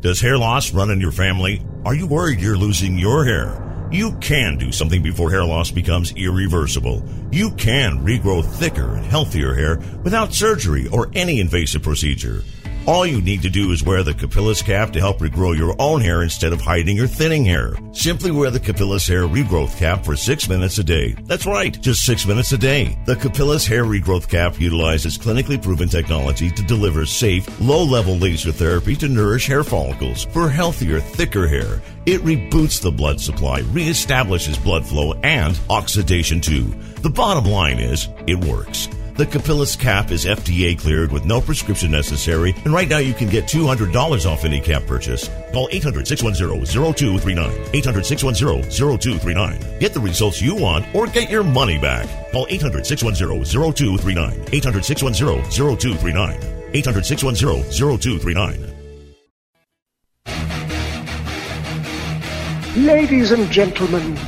Does hair loss run in your family? Are you worried you're losing your hair? You can do something before hair loss becomes irreversible. You can regrow thicker and healthier hair without surgery or any invasive procedure. All you need to do is wear the Capillus cap to help regrow your own hair instead of hiding or thinning hair. Simply wear the Capillus hair regrowth cap for six minutes a day. That's right, just six minutes a day. The Capillus hair regrowth cap utilizes clinically proven technology to deliver safe, low-level laser therapy to nourish hair follicles for healthier, thicker hair. It reboots the blood supply, reestablishes blood flow, and oxidation too. The bottom line is, it works. The Capillus cap is FDA cleared with no prescription necessary, and right now you can get $200 off any cap purchase. Call 800 610 0239. 800 610 0239. Get the results you want or get your money back. Call 800 610 0239. 800 610 0239. 800 610 0239. Ladies and gentlemen,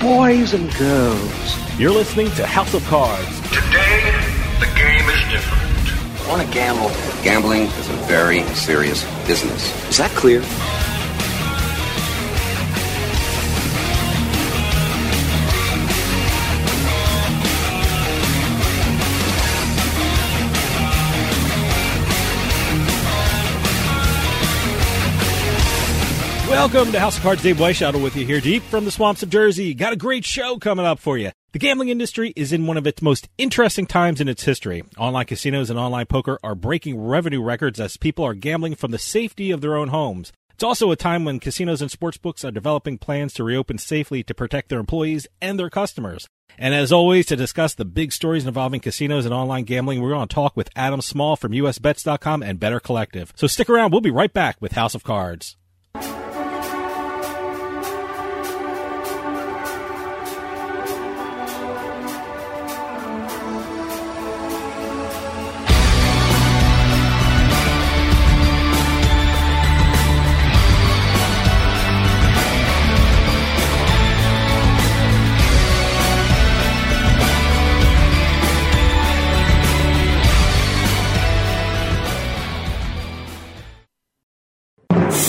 boys and girls, You're listening to House of Cards. Today, the game is different. Want to gamble? Gambling is a very serious business. Is that clear? Welcome to House of Cards. Dave Weishautel with you here, deep from the swamps of Jersey. Got a great show coming up for you. The gambling industry is in one of its most interesting times in its history. Online casinos and online poker are breaking revenue records as people are gambling from the safety of their own homes. It's also a time when casinos and sportsbooks are developing plans to reopen safely to protect their employees and their customers. And as always, to discuss the big stories involving casinos and online gambling, we're going to talk with Adam Small from USBets.com and Better Collective. So stick around. We'll be right back with House of Cards.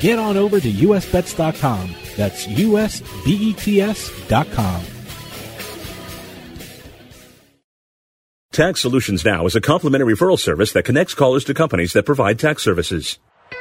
Get on over to usbets.com. That's usbets.com. Tax Solutions Now is a complimentary referral service that connects callers to companies that provide tax services.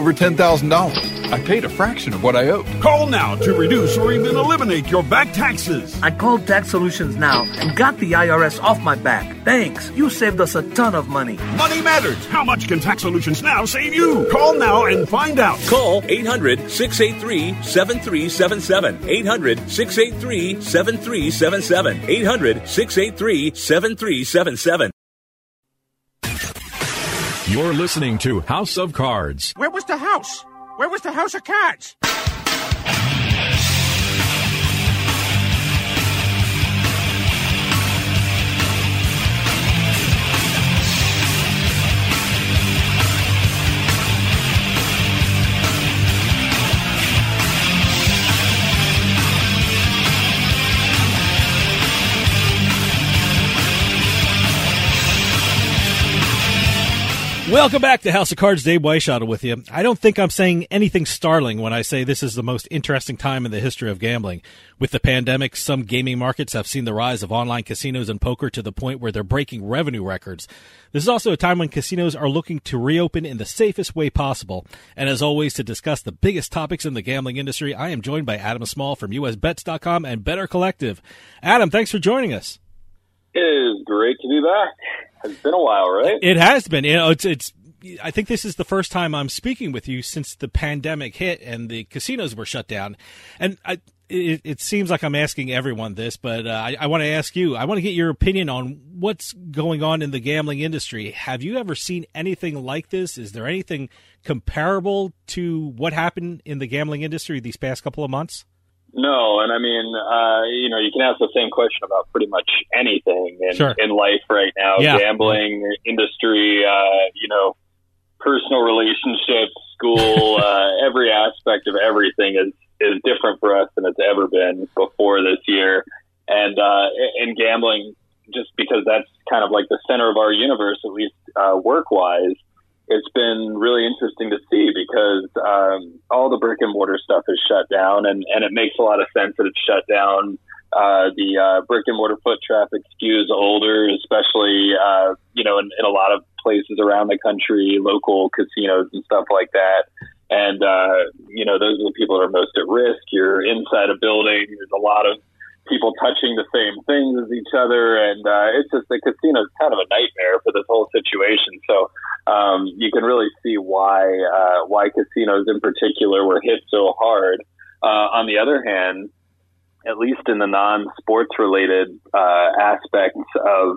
over $10,000. I paid a fraction of what I owed. Call now to reduce or even eliminate your back taxes. I called Tax Solutions Now and got the IRS off my back. Thanks. You saved us a ton of money. Money matters. How much can Tax Solutions Now save you? Call now and find out. Call 800 683 7377. 800 683 7377. 800 683 7377. You're listening to House of Cards. Where was the house? Where was the house of cards? Welcome back to House of Cards. Dave Weishottle with you. I don't think I'm saying anything startling when I say this is the most interesting time in the history of gambling. With the pandemic, some gaming markets have seen the rise of online casinos and poker to the point where they're breaking revenue records. This is also a time when casinos are looking to reopen in the safest way possible. And as always, to discuss the biggest topics in the gambling industry, I am joined by Adam Small from USBets.com and Better Collective. Adam, thanks for joining us. It is great to be back. It's been a while, right? It has been. You know, it's it's. I think this is the first time I'm speaking with you since the pandemic hit and the casinos were shut down. And I, it, it seems like I'm asking everyone this, but uh, I, I want to ask you. I want to get your opinion on what's going on in the gambling industry. Have you ever seen anything like this? Is there anything comparable to what happened in the gambling industry these past couple of months? No, and I mean, uh, you know, you can ask the same question about pretty much anything in, sure. in life right now. Yeah. Gambling, industry, uh, you know, personal relationships, school, uh, every aspect of everything is is different for us than it's ever been before this year. And uh, in gambling, just because that's kind of like the center of our universe, at least uh, work wise it's been really interesting to see because um, all the brick and mortar stuff is shut down, and, and it makes a lot of sense that it's shut down. Uh, the uh, brick and mortar foot traffic skews older, especially uh, you know in, in a lot of places around the country, local casinos and stuff like that. And uh, you know those are the people that are most at risk. You're inside a building. There's a lot of people touching the same things as each other, and uh, it's just the casino is kind of a nightmare for this whole situation. So um, you can really see why uh, why casinos in particular were hit so hard. Uh, on the other hand, at least in the non-sports related uh, aspects of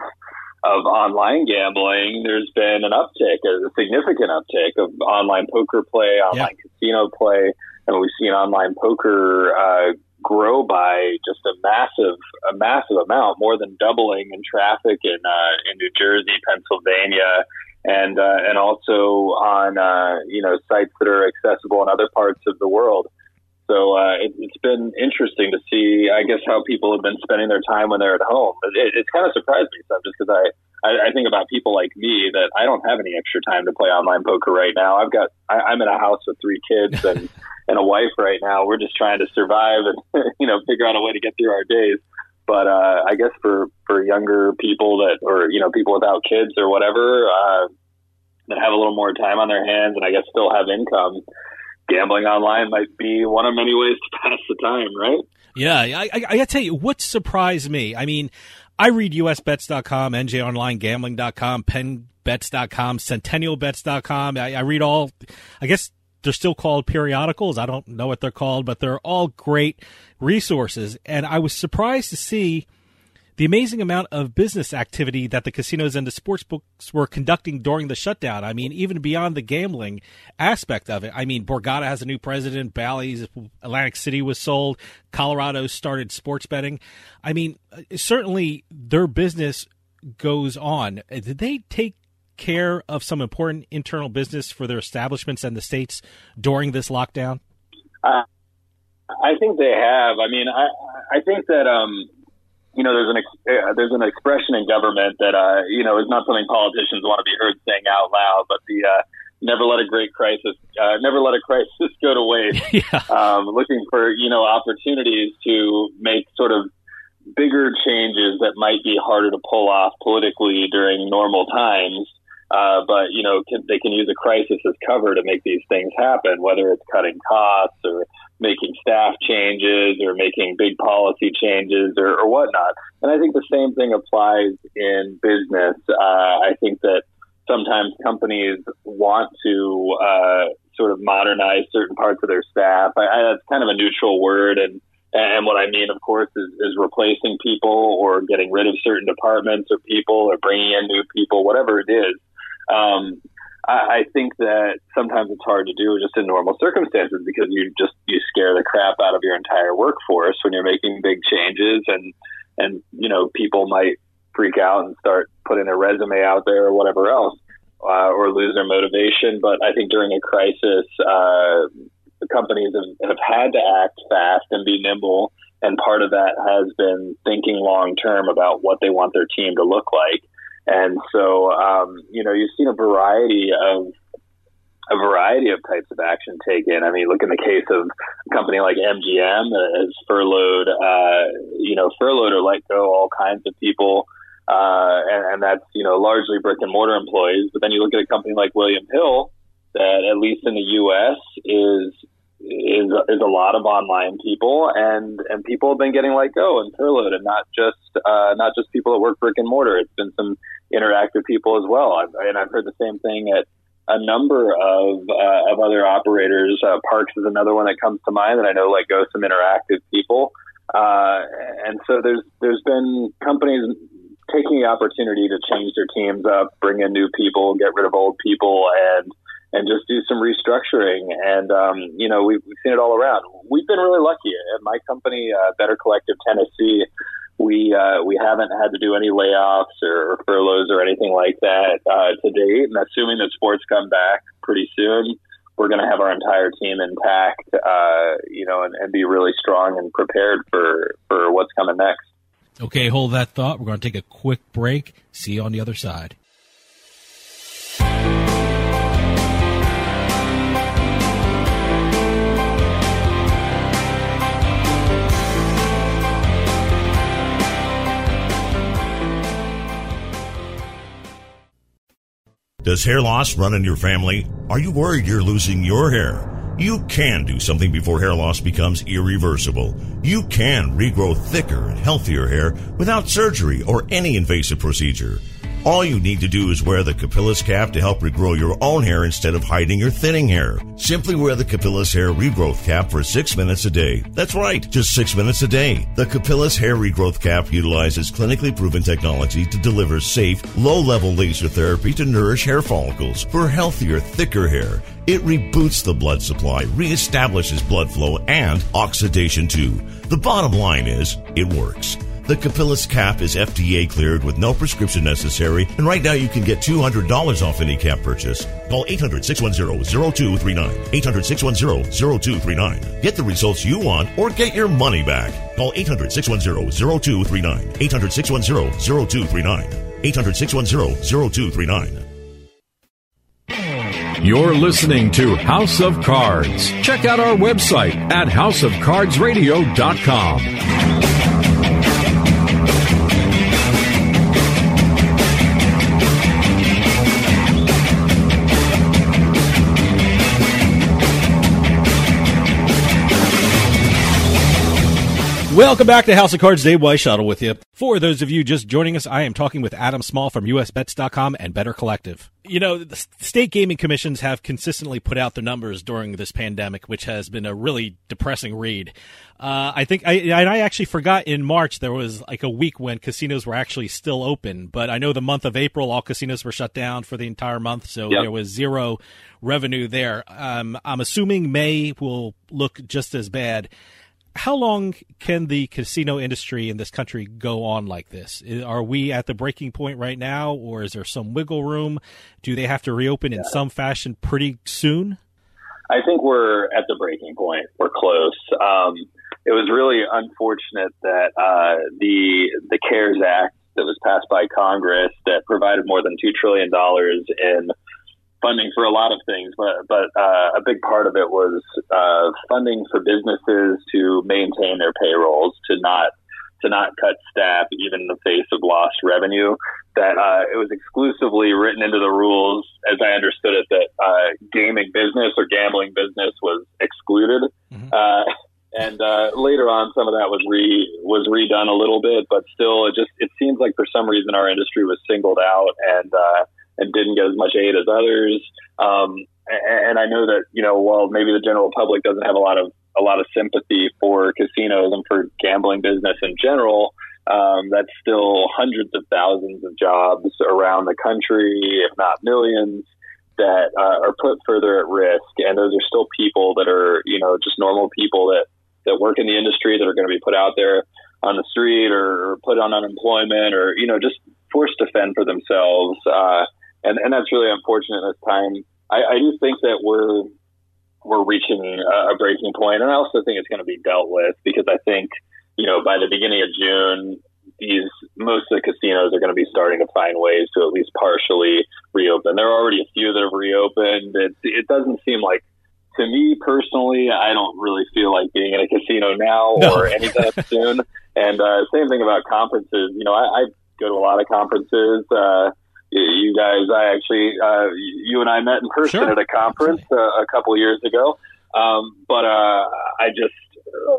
of online gambling, there's been an uptick, a significant uptick of online poker play, online yeah. casino play, and we've seen online poker uh, grow by just a massive, a massive amount, more than doubling in traffic in uh, in New Jersey, Pennsylvania, and uh, and also on uh, you know sites that are accessible in other parts of the world. So uh, it, it's been interesting to see, I guess, how people have been spending their time when they're at home. It, it's kind of surprised me some, just because I, I I think about people like me that I don't have any extra time to play online poker right now. I've got I, I'm in a house with three kids and and a wife right now. We're just trying to survive and you know figure out a way to get through our days. But uh, I guess for for younger people that, or you know, people without kids or whatever, uh, that have a little more time on their hands, and I guess still have income, gambling online might be one of many ways to pass the time, right? Yeah, I, I, I gotta tell you, what surprised me. I mean, I read usbets.com, njonlinegambling.com, pennbets.com, centennialbets.com. I, I read all, I guess they're still called periodicals. I don't know what they're called, but they're all great resources. And I was surprised to see the amazing amount of business activity that the casinos and the sports books were conducting during the shutdown. I mean, even beyond the gambling aspect of it. I mean, Borgata has a new president. Bally's, Atlantic City was sold. Colorado started sports betting. I mean, uh, certainly their business goes on. Uh, did they take care of some important internal business for their establishments and the states during this lockdown? Uh, I think they have. I mean, I I think that um, you know, there's an ex- uh, there's an expression in government that uh, you know is not something politicians want to be heard saying out loud, but the uh, never let a great crisis, uh, never let a crisis go to waste. yeah. um, looking for you know opportunities to make sort of bigger changes that might be harder to pull off politically during normal times. Uh, but you know, can, they can use a crisis as cover to make these things happen, whether it's cutting costs or making staff changes or making big policy changes or, or whatnot. And I think the same thing applies in business. Uh, I think that sometimes companies want to uh, sort of modernize certain parts of their staff. I, I, that's kind of a neutral word, and and what I mean, of course, is, is replacing people or getting rid of certain departments or people or bringing in new people, whatever it is. Um, I, I think that sometimes it's hard to do just in normal circumstances because you just you scare the crap out of your entire workforce when you're making big changes and and you know people might freak out and start putting their resume out there or whatever else uh, or lose their motivation. But I think during a crisis, uh, the companies have, have had to act fast and be nimble. And part of that has been thinking long term about what they want their team to look like. And so, um, you know, you've seen a variety of a variety of types of action taken. I mean, look in the case of a company like MGM has furloughed, uh, you know, furloughed or let go all kinds of people, uh, and, and that's you know largely brick and mortar employees. But then you look at a company like William Hill, that at least in the U.S. is is is a lot of online people, and and people have been getting let go and furloughed, and not just uh, not just people that work brick and mortar. It's been some interactive people as well, I've, and I've heard the same thing at a number of uh, of other operators. Uh, Parx is another one that comes to mind that I know let go some interactive people, uh, and so there's there's been companies taking the opportunity to change their teams up, bring in new people, get rid of old people, and and just do some restructuring. And, um, you know, we've, we've seen it all around. We've been really lucky at my company, uh, Better Collective Tennessee. We, uh, we haven't had to do any layoffs or furloughs or anything like that, uh, to date. And assuming that sports come back pretty soon, we're going to have our entire team intact, uh, you know, and, and be really strong and prepared for, for what's coming next. Okay, hold that thought. We're going to take a quick break. See you on the other side. Does hair loss run in your family? Are you worried you're losing your hair? You can do something before hair loss becomes irreversible. You can regrow thicker and healthier hair without surgery or any invasive procedure. All you need to do is wear the Capillus cap to help regrow your own hair instead of hiding your thinning hair. Simply wear the Capillus hair regrowth cap for six minutes a day. That's right, just six minutes a day. The Capillus hair regrowth cap utilizes clinically proven technology to deliver safe, low-level laser therapy to nourish hair follicles for healthier, thicker hair. It reboots the blood supply, reestablishes blood flow, and oxidation too. The bottom line is, it works. The Capillus cap is FDA cleared with no prescription necessary, and right now you can get $200 off any cap purchase. Call 800-610-0239. 800-610-0239. Get the results you want or get your money back. Call 800-610-0239. 800-610-0239. 800-610-0239. You're listening to House of Cards. Check out our website at houseofcardsradio.com. Welcome back to House of Cards. Dave Weishuttle with you. For those of you just joining us, I am talking with Adam Small from USBets.com and Better Collective. You know, the state gaming commissions have consistently put out their numbers during this pandemic, which has been a really depressing read. Uh, I think I, I actually forgot in March there was like a week when casinos were actually still open, but I know the month of April all casinos were shut down for the entire month, so yep. there was zero revenue there. Um, I'm assuming May will look just as bad how long can the casino industry in this country go on like this? Are we at the breaking point right now, or is there some wiggle room? Do they have to reopen yeah. in some fashion pretty soon? I think we're at the breaking point. We're close. Um, it was really unfortunate that uh, the the CARES Act that was passed by Congress that provided more than two trillion dollars in funding for a lot of things, but but uh, a big part of it was uh, funding for businesses to maintain their payrolls, to not to not cut staff even in the face of lost revenue. That uh, it was exclusively written into the rules, as I understood it, that uh, gaming business or gambling business was excluded. Mm-hmm. Uh, and uh, later on, some of that was re was redone a little bit, but still, it just it seems like for some reason our industry was singled out and uh, and didn't get as much aid as others. Um, and I know that you know, while maybe the general public doesn't have a lot of a lot of sympathy for casinos and for gambling business in general, um, that's still hundreds of thousands of jobs around the country, if not millions that uh, are put further at risk. And those are still people that are, you know, just normal people that that work in the industry that are going to be put out there on the street or, put on unemployment or you know just forced to fend for themselves. Uh, and and that's really unfortunate at this time. I, I do think that we're we're reaching a, a breaking point, and I also think it's going to be dealt with because I think you know by the beginning of June. These most of the casinos are going to be starting to find ways to at least partially reopen. There are already a few that have reopened. It, it doesn't seem like to me personally, I don't really feel like being in a casino now no. or anytime soon. And uh, same thing about conferences. You know, I, I go to a lot of conferences. Uh, you guys, I actually, uh, you and I met in person sure. at a conference uh, a couple years ago. Um, but uh, I just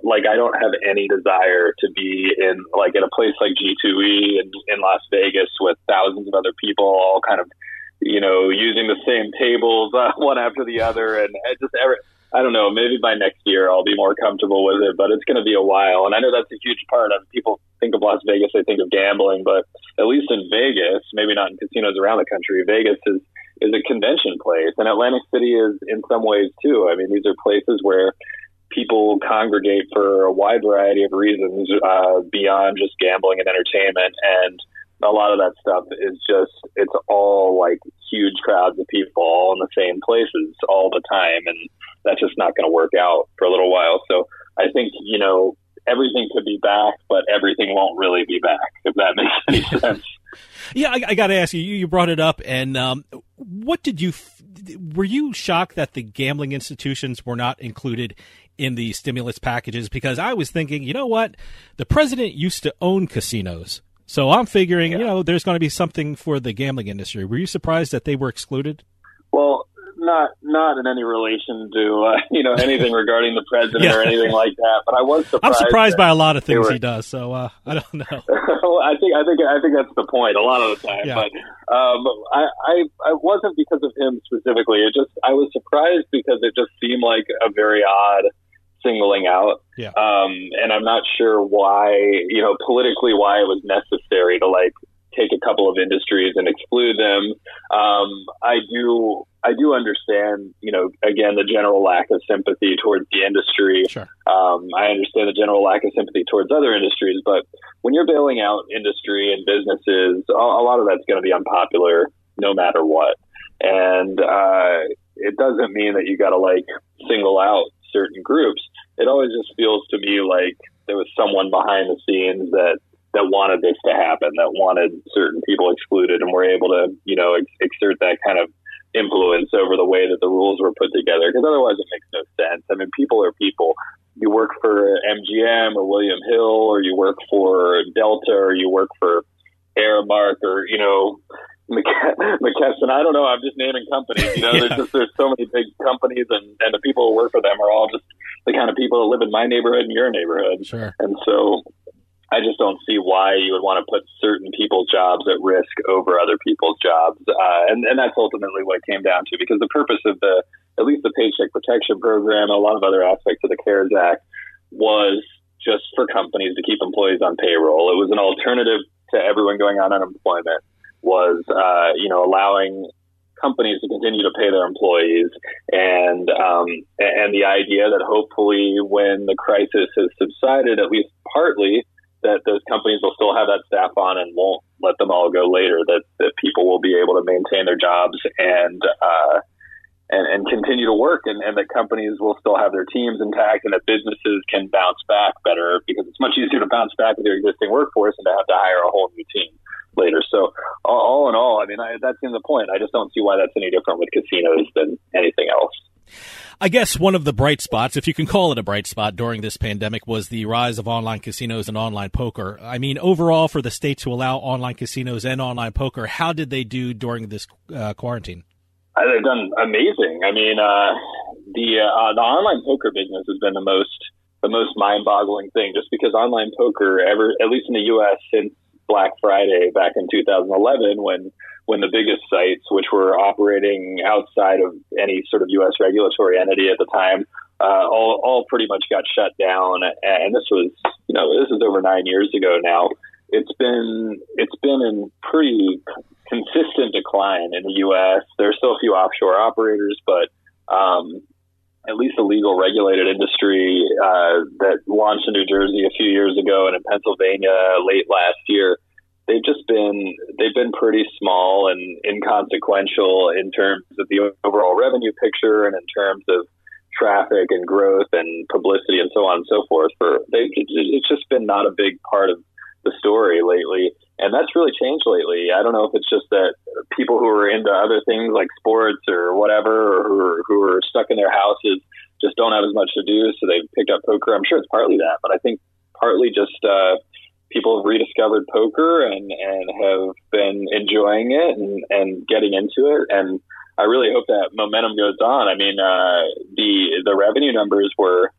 like I don't have any desire to be in like in a place like G2E in, in Las Vegas with thousands of other people all kind of you know, using the same tables uh, one after the other, and I just every. I don't know. Maybe by next year I'll be more comfortable with it, but it's going to be a while. And I know that's a huge part of people think of Las Vegas, they think of gambling, but at least in Vegas, maybe not in casinos around the country, Vegas is is a convention place, and Atlantic City is in some ways too. I mean, these are places where people congregate for a wide variety of reasons uh, beyond just gambling and entertainment, and a lot of that stuff is just it's all like huge crowds of people all in the same places all the time and that's just not going to work out for a little while so i think you know everything could be back but everything won't really be back if that makes any sense yeah i, I got to ask you you brought it up and um, what did you were you shocked that the gambling institutions were not included in the stimulus packages because I was thinking, you know what? The president used to own casinos. So I'm figuring, yeah. you know, there's going to be something for the gambling industry. Were you surprised that they were excluded? Well, not not in any relation to uh, you know anything regarding the president yeah. or anything like that. But I was surprised. I'm surprised by a lot of things were, he does. So uh, I don't know. well, I think I think I think that's the point a lot of the time. Yeah. But um, I, I I wasn't because of him specifically. It just I was surprised because it just seemed like a very odd singling out. Yeah. Um, and I'm not sure why, you know, politically why it was necessary to like take a couple of industries and exclude them. Um, I do, I do understand, you know, again, the general lack of sympathy towards the industry. Sure. Um, I understand the general lack of sympathy towards other industries, but when you're bailing out industry and businesses, a, a lot of that's going to be unpopular no matter what. And, uh, it doesn't mean that you got to like single out certain groups, it always just feels to me like there was someone behind the scenes that that wanted this to happen, that wanted certain people excluded, and were able to, you know, ex- exert that kind of influence over the way that the rules were put together. Because otherwise, it makes no sense. I mean, people are people. You work for MGM or William Hill, or you work for Delta, or you work for Aramark, or you know, McKesson. I don't know. I'm just naming companies. You know, yeah. there's just there's so many big companies, and and the people who work for them are all just the kind of people that live in my neighborhood and your neighborhood. Sure. And so, I just don't see why you would want to put certain people's jobs at risk over other people's jobs. Uh, and and that's ultimately what it came down to, because the purpose of the at least the Paycheck Protection Program a lot of other aspects of the CARES Act was just for companies to keep employees on payroll. It was an alternative to everyone going on unemployment was, uh, you know, allowing companies to continue to pay their employees and um, and the idea that hopefully when the crisis has subsided at least partly that those companies will still have that staff on and won't let them all go later that that people will be able to maintain their jobs and uh, and, and continue to work and, and that companies will still have their teams intact and that businesses can bounce back better because it's much easier to bounce back with your existing workforce than to have to hire a whole new team later. So all, in all, I mean, I, that's in the point. I just don't see why that's any different with casinos than anything else. I guess one of the bright spots, if you can call it a bright spot during this pandemic, was the rise of online casinos and online poker. I mean, overall, for the state to allow online casinos and online poker, how did they do during this uh, quarantine? Uh, they've done amazing. I mean, uh, the uh, the online poker business has been the most the most mind boggling thing, just because online poker ever, at least in the U.S. since Black Friday back in 2011, when when the biggest sites, which were operating outside of any sort of U.S. regulatory entity at the time, uh, all all pretty much got shut down. And this was, you know, this is over nine years ago now. It's been it's been in pretty consistent decline in the U.S. There's still a few offshore operators, but um, at least a legal regulated industry uh, that launched in New Jersey a few years ago and in Pennsylvania late last year. They've just been they've been pretty small and inconsequential in terms of the overall revenue picture and in terms of traffic and growth and publicity and so on and so forth. For they, it's just been not a big part of the story lately. And that's really changed lately. I don't know if it's just that people who are into other things like sports or whatever, or who are, stuck in their houses, just don't have as much to do, so they've picked up poker. I'm sure it's partly that, but I think partly just uh, people have rediscovered poker and and have been enjoying it and and getting into it. And I really hope that momentum goes on. I mean, uh, the the revenue numbers were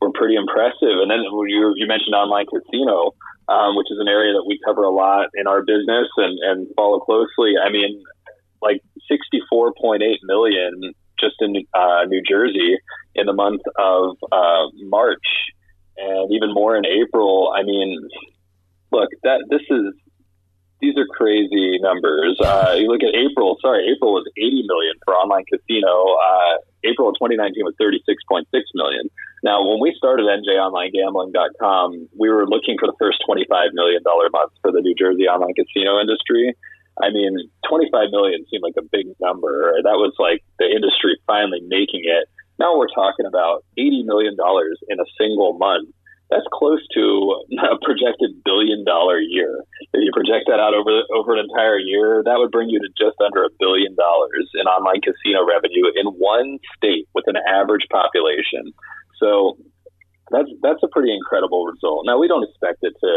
were pretty impressive. And then you, you mentioned online casino, um, which is an area that we cover a lot in our business and, and follow closely. I mean, like 64.8 million just in uh, New Jersey in the month of uh, March, and even more in April. I mean, look, that this is these are crazy numbers. Uh, you look at April. Sorry, April was 80 million for online casino. Uh, April of 2019 was 36.6 million. Now, when we started NJOnlineGambling.com, we were looking for the first 25 million dollar month for the New Jersey online casino industry. I mean, 25 million seemed like a big number. That was like the industry finally making it. Now we're talking about 80 million dollars in a single month that's close to a projected billion dollar year. If you project that out over over an entire year, that would bring you to just under a billion dollars in online casino revenue in one state with an average population. So that's that's a pretty incredible result. Now we don't expect it to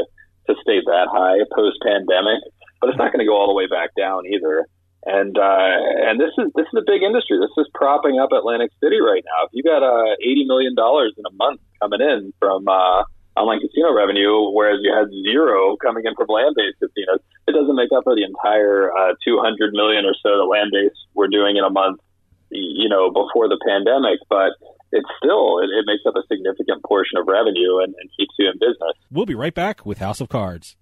to stay that high post pandemic, but it's not going to go all the way back down either. And uh, and this is this is a big industry. This is propping up Atlantic City right now. If you got uh, eighty million dollars in a month coming in from uh, online casino revenue, whereas you had zero coming in from land-based casinos, it doesn't make up for the entire uh, two hundred million or so that land-based were doing in a month. You know, before the pandemic, but it's still it, it makes up a significant portion of revenue and, and keeps you in business. We'll be right back with House of Cards.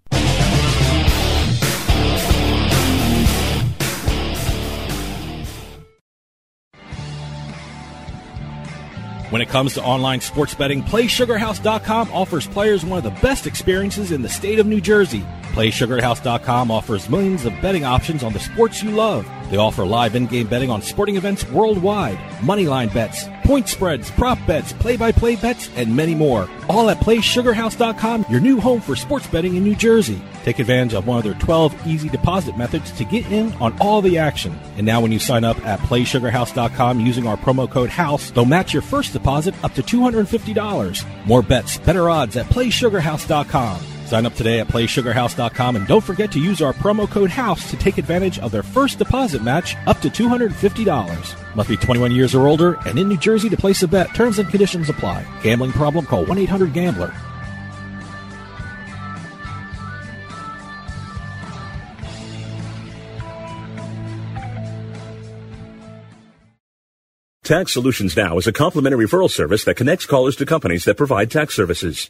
When it comes to online sports betting, PlaySugarHouse.com offers players one of the best experiences in the state of New Jersey. PlaySugarHouse.com offers millions of betting options on the sports you love. They offer live in-game betting on sporting events worldwide, moneyline bets, point spreads, prop bets, play-by-play bets, and many more. All at PlaySugarHouse.com, your new home for sports betting in New Jersey. Take advantage of one of their 12 easy deposit methods to get in on all the action. And now when you sign up at PlaySugarHouse.com using our promo code HOUSE, they'll match your first deposit up to $250. More bets, better odds at PlaySugarHouse.com. Sign up today at PlaySugarHouse.com and don't forget to use our promo code HOUSE to take advantage of their first deposit match up to $250. Must be 21 years or older and in New Jersey to place a bet. Terms and conditions apply. Gambling problem? Call 1-800-GAMBLER. Tax Solutions Now is a complimentary referral service that connects callers to companies that provide tax services.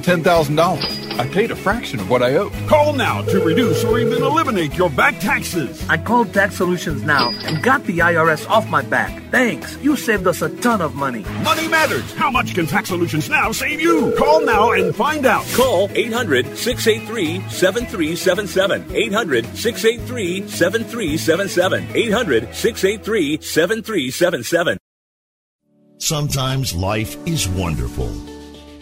$10,000. I paid a fraction of what I owed. Call now to reduce or even eliminate your back taxes. I called Tax Solutions Now and got the IRS off my back. Thanks. You saved us a ton of money. Money matters. How much can Tax Solutions Now save you? Call now and find out. Call 800 683 7377. 800 683 7377. 800 683 7377. Sometimes life is wonderful,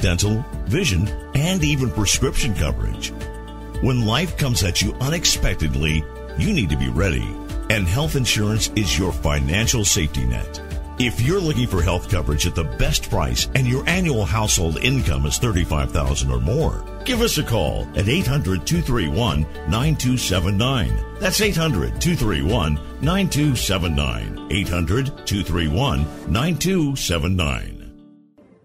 dental, vision, and even prescription coverage. When life comes at you unexpectedly, you need to be ready, and health insurance is your financial safety net. If you're looking for health coverage at the best price and your annual household income is 35000 or more, give us a call at 800-231-9279. That's 800-231-9279. 800-231-9279.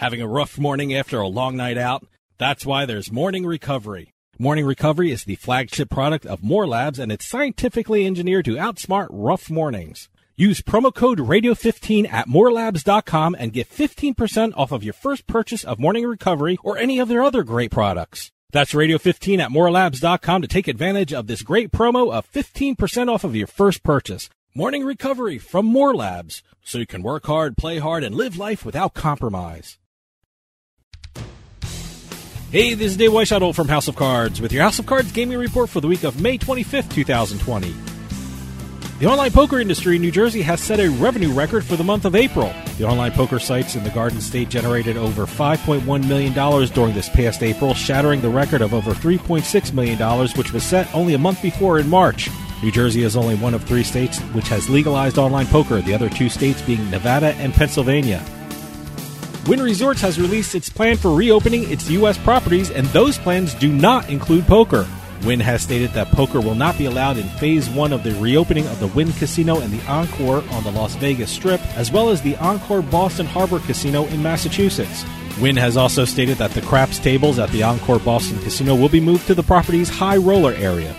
Having a rough morning after a long night out? That's why there's Morning Recovery. Morning Recovery is the flagship product of More Labs and it's scientifically engineered to outsmart rough mornings. Use promo code radio15 at morelabs.com and get 15% off of your first purchase of Morning Recovery or any of their other great products. That's radio15 at morelabs.com to take advantage of this great promo of 15% off of your first purchase. Morning Recovery from More Labs, so you can work hard, play hard, and live life without compromise. Hey, this is Dave Weishottle from House of Cards with your House of Cards gaming report for the week of May 25th, 2020. The online poker industry in New Jersey has set a revenue record for the month of April. The online poker sites in the Garden State generated over $5.1 million during this past April, shattering the record of over $3.6 million, which was set only a month before in March. New Jersey is only one of three states which has legalized online poker, the other two states being Nevada and Pennsylvania. Wynn Resorts has released its plan for reopening its U.S. properties, and those plans do not include poker. Wynn has stated that poker will not be allowed in Phase 1 of the reopening of the Wynn Casino and the Encore on the Las Vegas Strip, as well as the Encore Boston Harbor Casino in Massachusetts. Wynn has also stated that the craps tables at the Encore Boston Casino will be moved to the property's high roller area.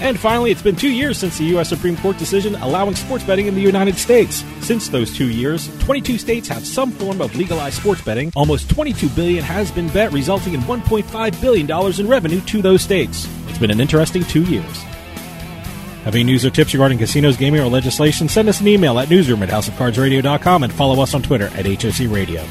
And finally, it's been two years since the U.S. Supreme Court decision allowing sports betting in the United States. Since those two years, 22 states have some form of legalized sports betting. Almost 22 billion has been bet, resulting in 1.5 billion dollars in revenue to those states. It's been an interesting two years. Have any news or tips regarding casinos, gaming, or legislation, send us an email at newsroom at houseofcardsradio.com and follow us on Twitter at HOC Radio.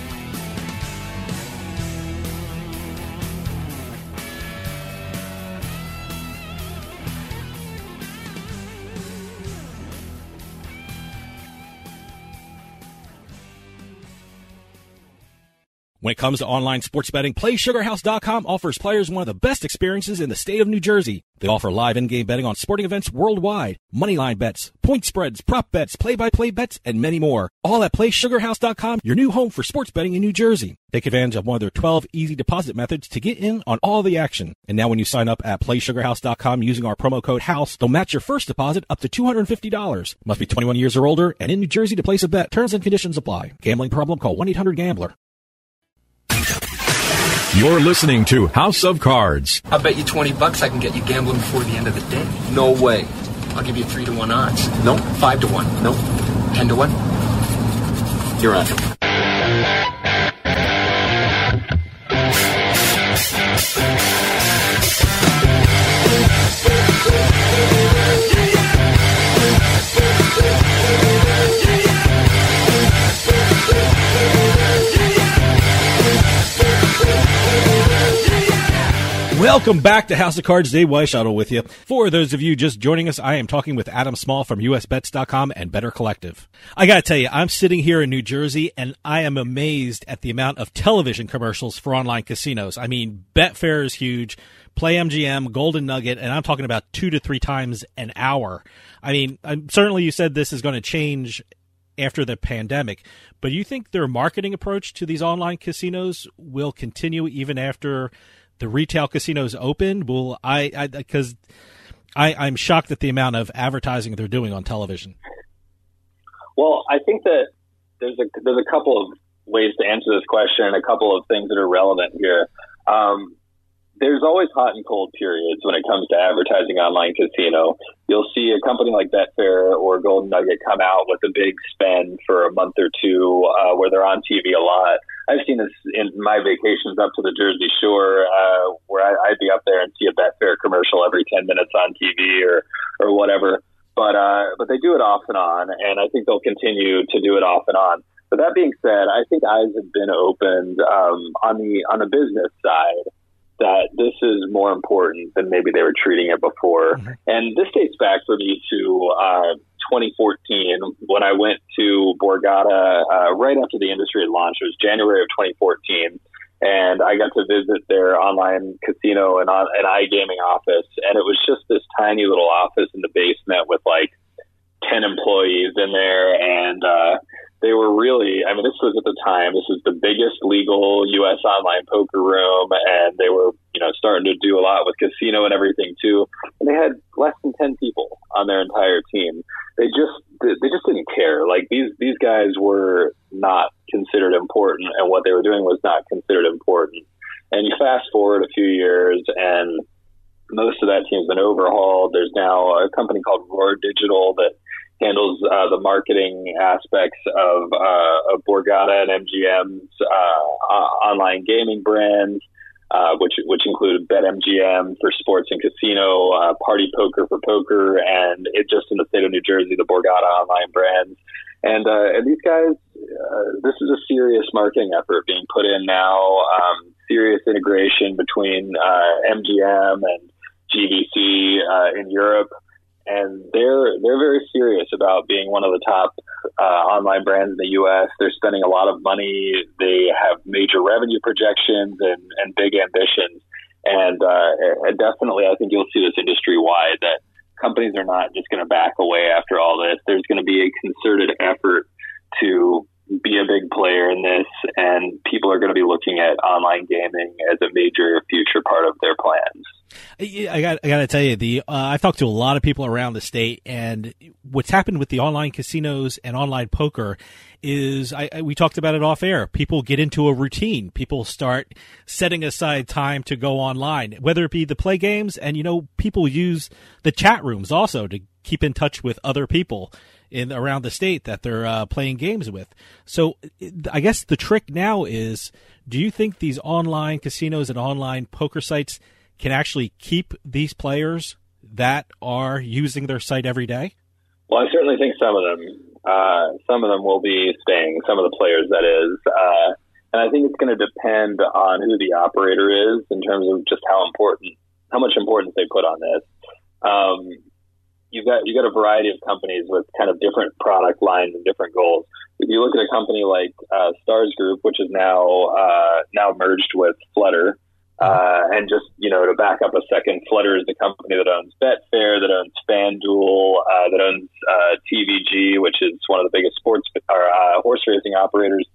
When it comes to online sports betting, PlaySugarHouse.com offers players one of the best experiences in the state of New Jersey. They offer live in-game betting on sporting events worldwide, moneyline bets, point spreads, prop bets, play-by-play bets, and many more. All at PlaySugarHouse.com, your new home for sports betting in New Jersey. Take advantage of one of their 12 easy deposit methods to get in on all the action. And now when you sign up at PlaySugarHouse.com using our promo code HOUSE, they'll match your first deposit up to $250. Must be 21 years or older and in New Jersey to place a bet. Terms and conditions apply. Gambling problem? Call 1-800-GAMBLER. You're listening to House of Cards. I'll bet you 20 bucks I can get you gambling before the end of the day. No way. I'll give you 3 to 1 odds. No. 5 to 1. No. 10 to 1. You're on. Welcome back to House of Cards. Dave Weishuttle with you. For those of you just joining us, I am talking with Adam Small from USBets.com and Better Collective. I gotta tell you, I'm sitting here in New Jersey and I am amazed at the amount of television commercials for online casinos. I mean, Betfair is huge. Play MGM, Golden Nugget, and I'm talking about two to three times an hour. I mean, I'm, certainly you said this is going to change after the pandemic, but do you think their marketing approach to these online casinos will continue even after the retail casinos open? Will I? I Because I, I'm shocked at the amount of advertising they're doing on television. Well, I think that there's a there's a couple of ways to answer this question, and a couple of things that are relevant here. Um, there's always hot and cold periods when it comes to advertising online casino. You'll see a company like Betfair or Golden Nugget come out with a big spend for a month or two uh, where they're on TV a lot. I've seen this in my vacations up to the Jersey Shore, uh, where I, I'd be up there and see a Betfair commercial every 10 minutes on TV or, or whatever. But, uh, but they do it off and on, and I think they'll continue to do it off and on. But that being said, I think eyes have been opened um, on the on the business side that this is more important than maybe they were treating it before. Mm-hmm. And this dates back for me to uh, 2014 when I went to Borgata uh, right after the industry had launched. It was January of 2014. And I got to visit their online casino and, on, and iGaming office. And it was just this tiny little office in the basement with like 10 employees in there. And, uh, they were really, I mean, this was at the time, this was the biggest legal U.S. online poker room, and they were, you know, starting to do a lot with casino and everything too. And they had less than 10 people on their entire team. They just, they just didn't care. Like these, these guys were not considered important, and what they were doing was not considered important. And you fast forward a few years, and most of that team's been overhauled. There's now a company called Roar Digital that handles uh, the marketing aspects of, uh, of Borgata and MGM's uh, online gaming brands, uh, which which include BetMGM for sports and casino, uh, Party Poker for poker, and it just in the state of New Jersey, the Borgata online brands. And uh, and these guys, this is a serious marketing effort being put in now. Um, serious integration between MGM and GVC in Europe and they're they're very serious about being one of the top uh, online brands in the U.S. They're spending a lot of money. They have major revenue projections and, and big ambitions. And uh, definitely, I think you'll see this industry wide that companies are not just going to back away after all this. There's going to be a concerted effort to be a big player in this, and people are going to be looking at online gaming as a major future part of their plans. I got I got to tell you the uh, I've talked to a lot of people around the state, and what's happened with the online casinos and online poker is I, I, we talked about it off air. People get into a routine. People start setting aside time to go online, whether it be the play games, and you know people use the chat rooms also to keep in touch with other people in around the state that they're uh, playing games with. So I guess the trick now is: Do you think these online casinos and online poker sites can actually keep these players that are using their site every day? Well, I certainly think some of them. Uh, some of them will be staying. Some of the players, that is. Uh, and I think it's going to depend on who the operator is in terms of just how important, how much importance they put on this. Um, you've got you got a variety of companies with kind of different product lines and different goals. if you look at a company like uh, Stars Group, which is now uh, now merged with Flutter, uh, and just you know to back up a second, Flutter is the company that owns Betfair, that owns FanDuel, uh, that owns uh, TVG, which is one of the biggest sports or uh, horse racing operators.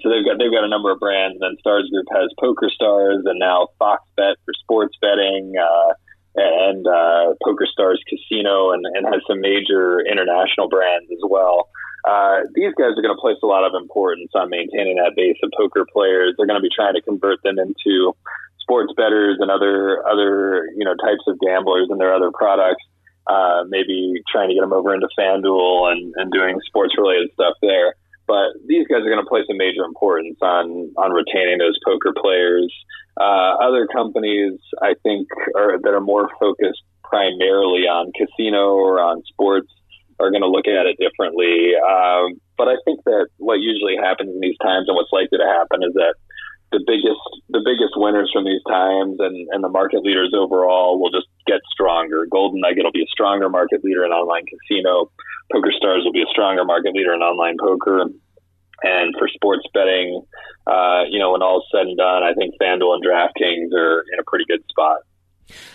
So they've got they've got a number of brands. And then Stars Group has Poker Stars, and now Fox Bet for sports betting. Uh, and uh, Poker Stars Casino and, and has some major international brands as well. Uh, these guys are going to place a lot of importance on maintaining that base of poker players. They're going to be trying to convert them into sports bettors and other other you know types of gamblers and their other products. Uh, maybe trying to get them over into FanDuel and, and doing sports related stuff there. But these guys are going to place a major importance on on retaining those poker players. Uh, other companies, I think, are, that are more focused primarily on casino or on sports are going to look at it differently. Um, but I think that what usually happens in these times and what's likely to happen is that the biggest the biggest winners from these times and, and the market leaders overall will just get stronger. Golden Nugget will be a stronger market leader in online casino. Poker Stars will be a stronger market leader in online poker. And for sports betting, uh, you know, when all is said and done, I think FanDuel and DraftKings are in a pretty good spot.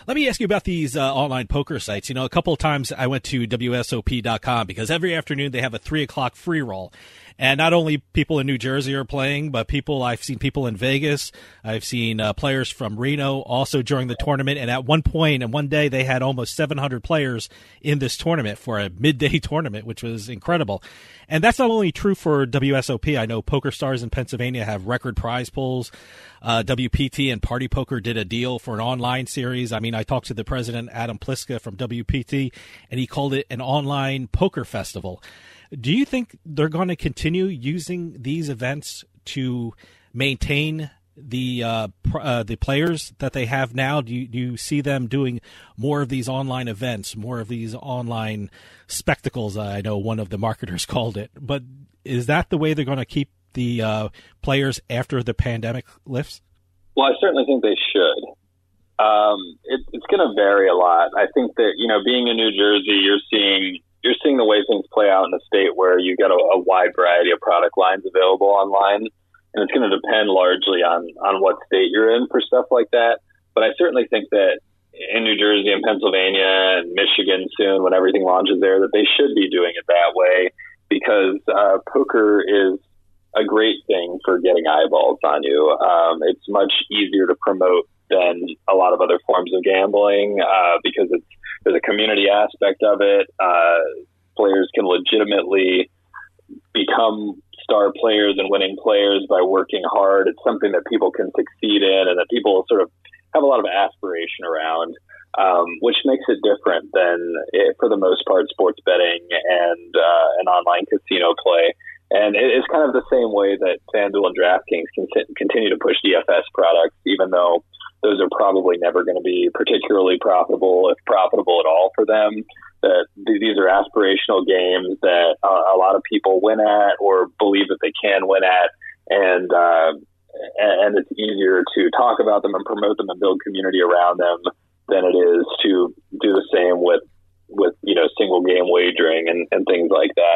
Let me ask you about these uh, online poker sites. You know, a couple of times I went to WSOP.com because every afternoon they have a three o'clock free roll. And not only people in New Jersey are playing, but people I've seen people in Vegas. I've seen uh, players from Reno also during the tournament. And at one point and one day, they had almost 700 players in this tournament for a midday tournament, which was incredible. And that's not only true for WSOP. I know Poker Stars in Pennsylvania have record prize pools. Uh, WPT and Party Poker did a deal for an online series. I mean, I talked to the president, Adam Pliska from WPT, and he called it an online poker festival. Do you think they're going to continue using these events to maintain the uh, pr- uh, the players that they have now? Do you, do you see them doing more of these online events, more of these online spectacles? I know one of the marketers called it, but is that the way they're going to keep the uh, players after the pandemic lifts? Well, I certainly think they should. Um, it, it's going to vary a lot. I think that you know, being in New Jersey, you're seeing you're seeing the way things play out in the state where you get a, a wide variety of product lines available online, and it's going to depend largely on on what state you're in for stuff like that. But I certainly think that in New Jersey and Pennsylvania and Michigan soon, when everything launches there, that they should be doing it that way because uh, poker is a great thing for getting eyeballs on you. Um, it's much easier to promote than a lot of other forms of gambling uh, because it's there's a community aspect of it. Uh, players can legitimately become star players and winning players by working hard. It's something that people can succeed in and that people sort of have a lot of aspiration around, um, which makes it different than, it, for the most part, sports betting and uh, an online casino play. And it's kind of the same way that FanDuel and DraftKings can continue to push DFS products, even though those are probably never going to be particularly profitable, if profitable at all for them. That these are aspirational games that uh, a lot of people win at or believe that they can win at, and uh, and it's easier to talk about them and promote them and build community around them than it is to do the same with with you know single game wagering and, and things like that.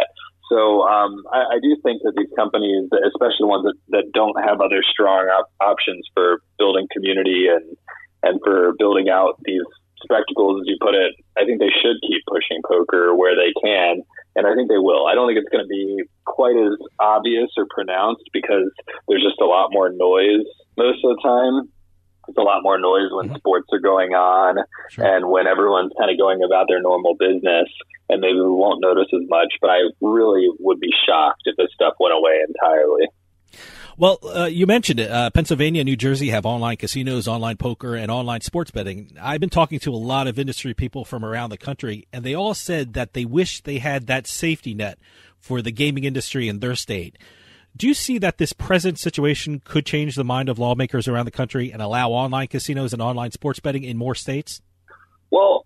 Um, I, I, do think that these companies, especially the ones that, that don't have other strong op- options for building community and and for building out these spectacles, as you put it, I think they should keep pushing poker where they can, and I think they will. I don't think it's going to be quite as obvious or pronounced because there's just a lot more noise most of the time it's a lot more noise when mm-hmm. sports are going on sure. and when everyone's kind of going about their normal business and maybe we won't notice as much but i really would be shocked if this stuff went away entirely well, uh, you mentioned it. Uh, Pennsylvania, New Jersey have online casinos, online poker, and online sports betting. I've been talking to a lot of industry people from around the country, and they all said that they wish they had that safety net for the gaming industry in their state. Do you see that this present situation could change the mind of lawmakers around the country and allow online casinos and online sports betting in more states? Well,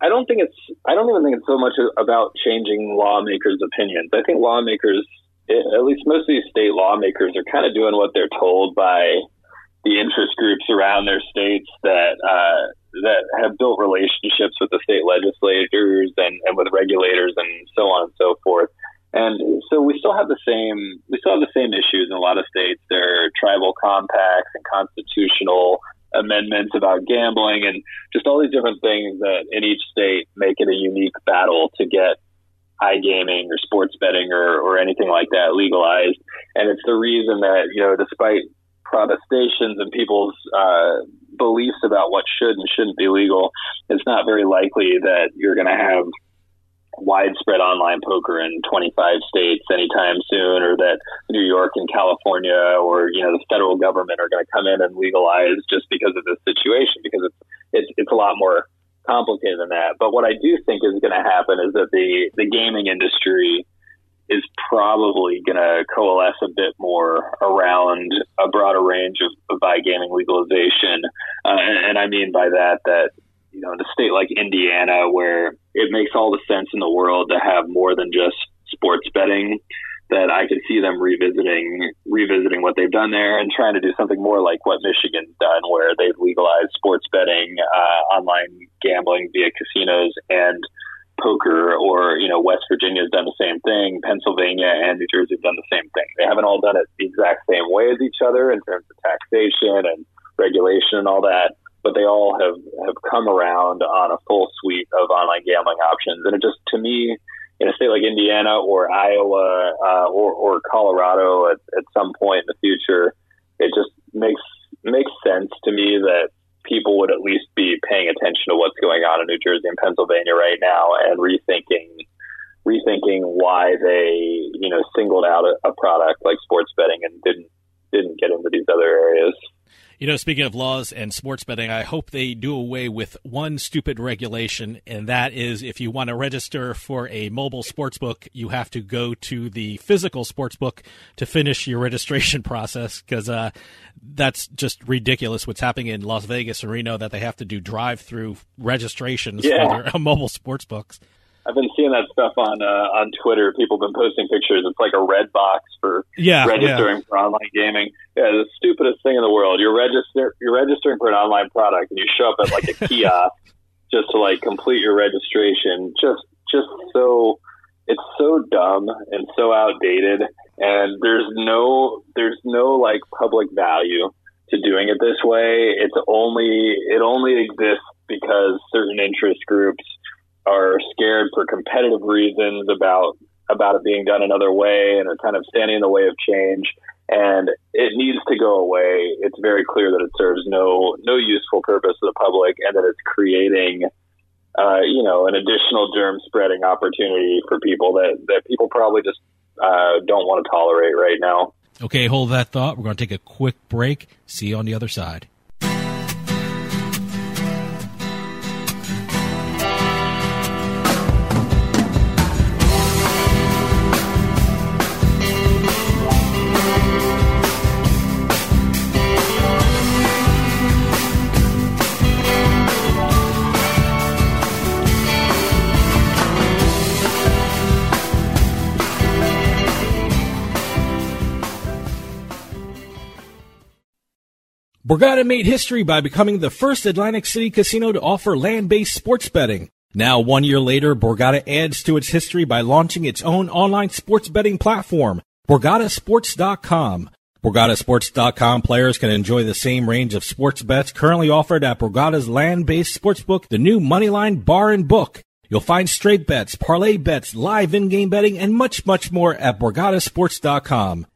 I don't think it's. I don't even think it's so much about changing lawmakers' opinions. I think lawmakers, at least most of these state lawmakers, are kind of doing what they're told by the interest groups around their states that uh, that have built relationships with the state legislators and, and with regulators and so on and so forth. And so we still have the same we still have the same issues in a lot of states. There are tribal compacts and constitutional amendments about gambling and just all these different things that in each state make it a unique battle to get iGaming or sports betting or, or anything like that legalized. And it's the reason that, you know, despite protestations and people's uh, beliefs about what should and shouldn't be legal, it's not very likely that you're going to have widespread online poker in 25 states anytime soon, or that New York and California or you know the federal government are going to come in and legalize just because of this situation, because it's it's, it's a lot more complicated than that. But what I do think is going to happen is that the the gaming industry is probably going to coalesce a bit more around a broader range of, of gaming legalization, uh, and, and I mean by that that you know, in a state like Indiana, where it makes all the sense in the world to have more than just sports betting, that I could see them revisiting revisiting what they've done there and trying to do something more like what Michigan's done, where they've legalized sports betting, uh, online gambling via casinos, and poker. Or you know, West Virginia's done the same thing. Pennsylvania and New Jersey have done the same thing. They haven't all done it the exact same way as each other in terms of taxation and regulation and all that but they all have, have come around on a full suite of online gambling options. And it just, to me, in a state like Indiana or Iowa uh, or, or Colorado at, at some point in the future, it just makes makes sense to me that people would at least be paying attention to what's going on in New Jersey and Pennsylvania right now and rethinking rethinking why they you know singled out a, a product like sports betting and didn't didn't get into these other areas. You know, speaking of laws and sports betting, I hope they do away with one stupid regulation, and that is if you want to register for a mobile sports book, you have to go to the physical sports book to finish your registration process because uh, that's just ridiculous what's happening in Las Vegas and Reno that they have to do drive through registrations yeah. for their mobile sports books. I've been seeing that stuff on uh, on Twitter. People have been posting pictures. It's like a red box for yeah, registering yeah. for online gaming. Yeah, the stupidest thing in the world. You're register you're registering for an online product, and you show up at like a kiosk just to like complete your registration. Just just so it's so dumb and so outdated, and there's no there's no like public value to doing it this way. It's only it only exists because certain interest groups are scared for competitive reasons about about it being done another way and are kind of standing in the way of change and it needs to go away. It's very clear that it serves no no useful purpose to the public and that it's creating uh, you know, an additional germ spreading opportunity for people that, that people probably just uh, don't want to tolerate right now. Okay, hold that thought. We're going to take a quick break. See you on the other side. Borgata made history by becoming the first Atlantic City casino to offer land-based sports betting. Now, one year later, Borgata adds to its history by launching its own online sports betting platform, BorgataSports.com. BorgataSports.com players can enjoy the same range of sports bets currently offered at Borgata's land-based sportsbook, the new Moneyline Bar and Book. You'll find straight bets, parlay bets, live in-game betting, and much, much more at BorgataSports.com.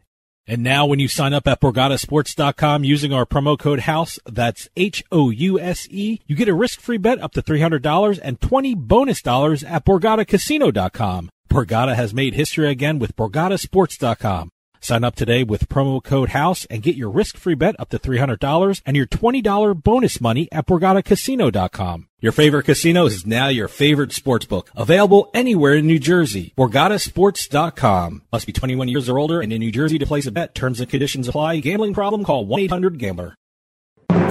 And now when you sign up at BorgataSports.com using our promo code HOUSE, that's H-O-U-S-E, you get a risk-free bet up to $300 and 20 bonus dollars at BorgataCasino.com. Borgata has made history again with BorgataSports.com. Sign up today with promo code HOUSE and get your risk-free bet up to $300 and your $20 bonus money at BorgataCasino.com. Your favorite casino is now your favorite sportsbook. Available anywhere in New Jersey. BorgataSports.com. Must be 21 years or older and in New Jersey to place a bet. Terms and conditions apply. Gambling problem? Call 1-800-GAMBLER.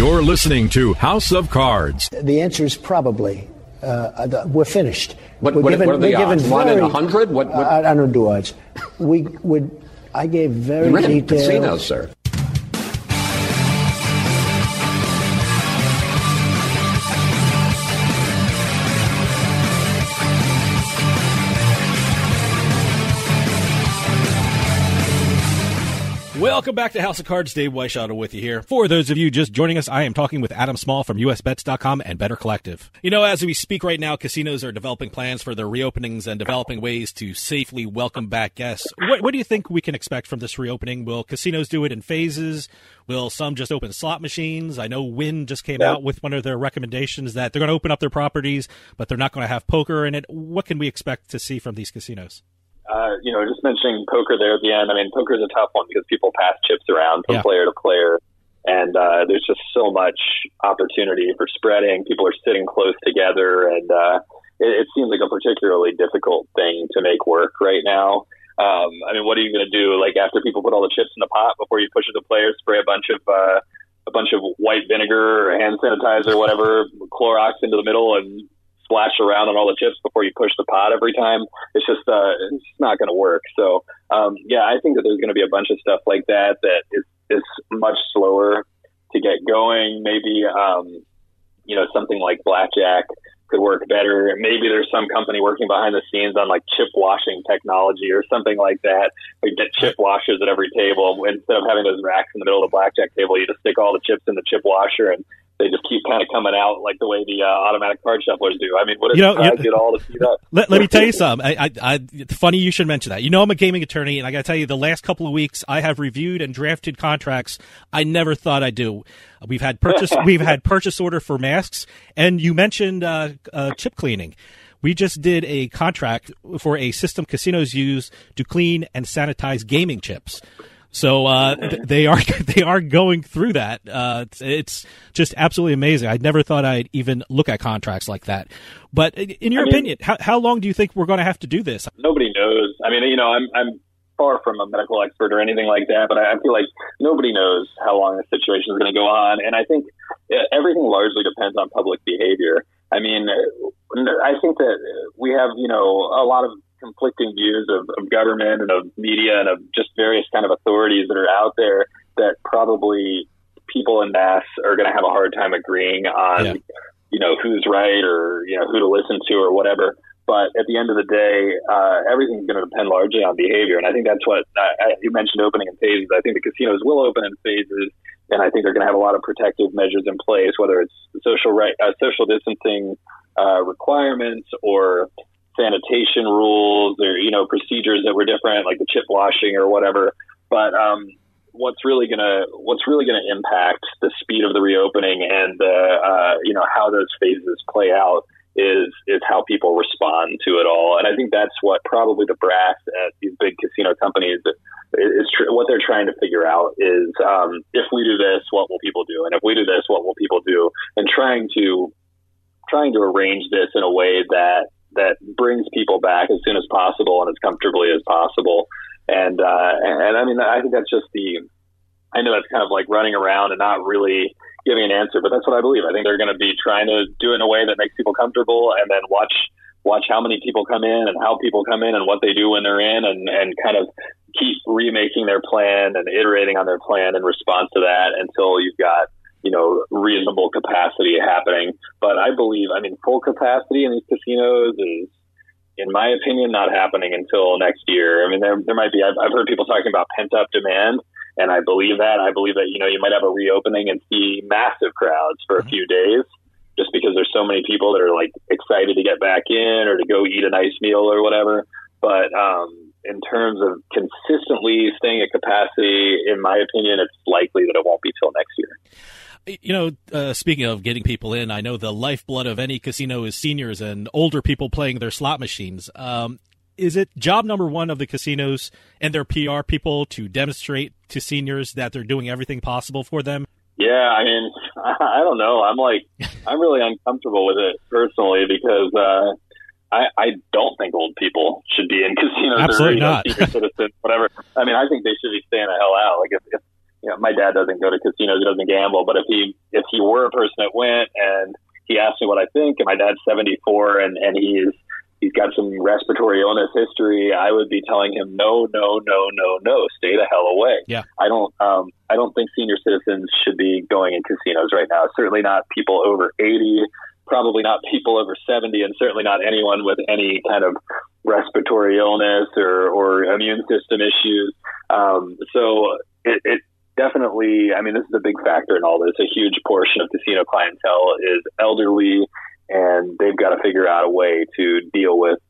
You're listening to House of Cards. The answer is probably. Uh, we're finished. What, we're what, given, what are the we're odds? given One in a hundred? What, what? I, I don't do odds. We would. I gave very you ran detailed. casinos, sir. Welcome back to House of Cards. Dave Weishauter with you here. For those of you just joining us, I am talking with Adam Small from USBets.com and Better Collective. You know, as we speak right now, casinos are developing plans for their reopenings and developing ways to safely welcome back guests. What, what do you think we can expect from this reopening? Will casinos do it in phases? Will some just open slot machines? I know Wynn just came Yeah. out with one of their recommendations that they're going to open up their properties, but they're not going to have poker in it. What can we expect to see from these casinos? Uh, you know, just mentioning poker there at the end. I mean, poker is a tough one because people pass chips around from Yeah. player to player, and uh, there's just so much opportunity for spreading. People are sitting close together, and uh, it, it seems like a particularly difficult thing to make work right now. Um, I mean, what are you going to do? Like after people put all the chips in the pot before you push it to players, spray a bunch of uh, a bunch of white vinegar or hand sanitizer, or whatever, Clorox into the middle, and splash around on all the chips before you push the pot every time. It's just uh, it's not going to work. So um, yeah, I think that there's going to be a bunch of stuff like that that is is much slower to get going. Maybe um, you know something like blackjack could work better. Maybe there's some company working behind the scenes on like chip washing technology or something like that. Like get chip washers at every table instead of having those racks in the middle of the blackjack table. You just stick all the chips in the chip washer and they just keep kind of coming out like the way the uh, automatic card shufflers do. I mean, what if You know, I get all to see that? Let, let me tell you something. I, I, I, it's funny you should mention that. You know, I'm a gaming attorney, and I got to tell you, the last couple of weeks, I have reviewed and drafted contracts I never thought I'd do. We've had purchase, we've had purchase order for masks, and you mentioned uh, uh, chip cleaning. We just did a contract for a system casinos use to clean and sanitize gaming chips. So uh, th- they are they are going through that. Uh, it's, it's just absolutely amazing. I never thought I'd even look at contracts like that. But in your I mean- opinion, how, how long do you think we're going to have to do this? nobody knows. I mean, you know, I'm I'm far from a medical expert or anything like that, but I, I feel like nobody knows how long the situation is going to go on, and I think uh, everything largely depends on public behavior. I mean, uh, I think that we have, you know, a lot of conflicting views of, of government and of media and of just various kind of authorities that are out there that probably people in mass are going to have a hard time agreeing on, Yeah. you know, who's right or, you know, who to listen to or whatever. But at the end of the day, uh, everything's going to depend largely on behavior. And I think that's what I, I, you mentioned opening in phases. I think the casinos will open in phases. and I think they're going to have a lot of protective measures in place, whether it's social right, uh, social distancing uh, requirements or sanitation rules or you know procedures that were different, like the chip washing or whatever. But um, what's really gonna what's really gonna impact the speed of the reopening and the uh, you know how those phases play out is is how people respond to it all. And I think that's what probably the brass at these big casino companies is tr- what they're trying to figure out is um, if we do this, what will people do? And if we do this, what will people do? And trying to trying to arrange this in a way that that brings people back as soon as possible and as comfortably as possible. And uh, and, I mean, I think that's just the. I know that's kind of like running around and not really giving an answer, but that's what I believe. I think they're going to be trying to do it in a way that makes people comfortable, and then watch watch how many people come in and how people come in and what they do when they're in, and and kind of keep remaking their plan and iterating on their plan in response to that until you've got you know reasonable capacity happening. But I believe, I mean, full capacity in these casinos is. In my opinion, not happening until next year. I mean, there, there might be. I've, I've heard people talking about pent up demand, and I believe that. I believe that, you know, you might have a reopening and see massive crowds for a few days just because there's so many people that are like excited to get back in or to go eat a nice meal or whatever. But um, in terms of consistently staying at capacity, in my opinion, it's likely that it won't be till next year. You know, uh, speaking of getting people in, I know the lifeblood of any casino is seniors and older people playing their slot machines. Um, is it job number one of the casinos and their PR people to demonstrate to seniors that they're doing everything possible for them? Yeah, I mean, I don't know. I'm like, I'm really uncomfortable with it personally because uh, I, I don't think old people should be in casinos Absolutely or you know, not. senior citizens, whatever. I mean, I think they should be staying the hell out. Like if, if you know, my dad doesn't go to casinos, he doesn't gamble, but if he if he were a person that went and he asked me what I think, and my dad's 74 and and he's he's got some respiratory illness history, I would be telling him no, no, no, no, no, stay the hell away. Yeah. I don't um I don't think senior citizens should be going in casinos right now. Certainly not people over 80, probably not people over 70 and certainly not anyone with any kind of respiratory illness or or immune system issues. Um so it, it definitely I mean this is a big factor in all this. A huge portion of casino clientele is elderly and they've got to figure out a way to deal with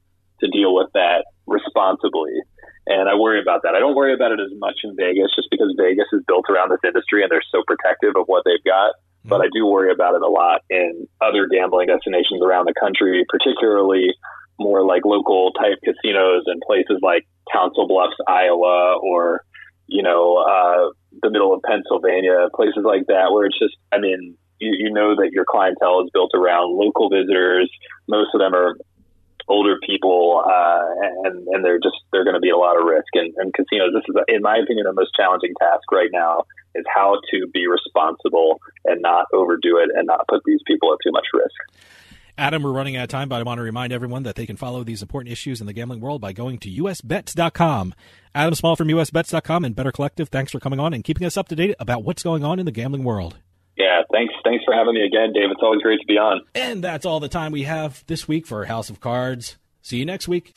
to deal with that responsibly. And I worry about that. I don't worry about it as much in Vegas just because Vegas is built around this industry and they're so protective of what they've got. But mm-hmm. I do worry about it a lot in other gambling destinations around the country, particularly more like local type casinos and places like Council Bluffs, Iowa, or, you know, uh, the middle of Pennsylvania, places like that, where it's just, I mean, you, you know that your clientele is built around local visitors. Most of them are older people, uh, and and they're just they're going to be a lot of risk. And, and casinos, this is, in my opinion, the most challenging task right now is how to be responsible and not overdo it and not put these people at too much risk. Adam, we're running out of time, but I want to remind everyone that they can follow these important issues in the gambling world by going to usbets.com. Adam Small from usbets.com and Better Collective, thanks for coming on and keeping us up to date about what's going on in the gambling world. Yeah, thanks. Thanks for having me again, Dave. It's always great to be on. And that's all the time we have this week for House of Cards. See you next week.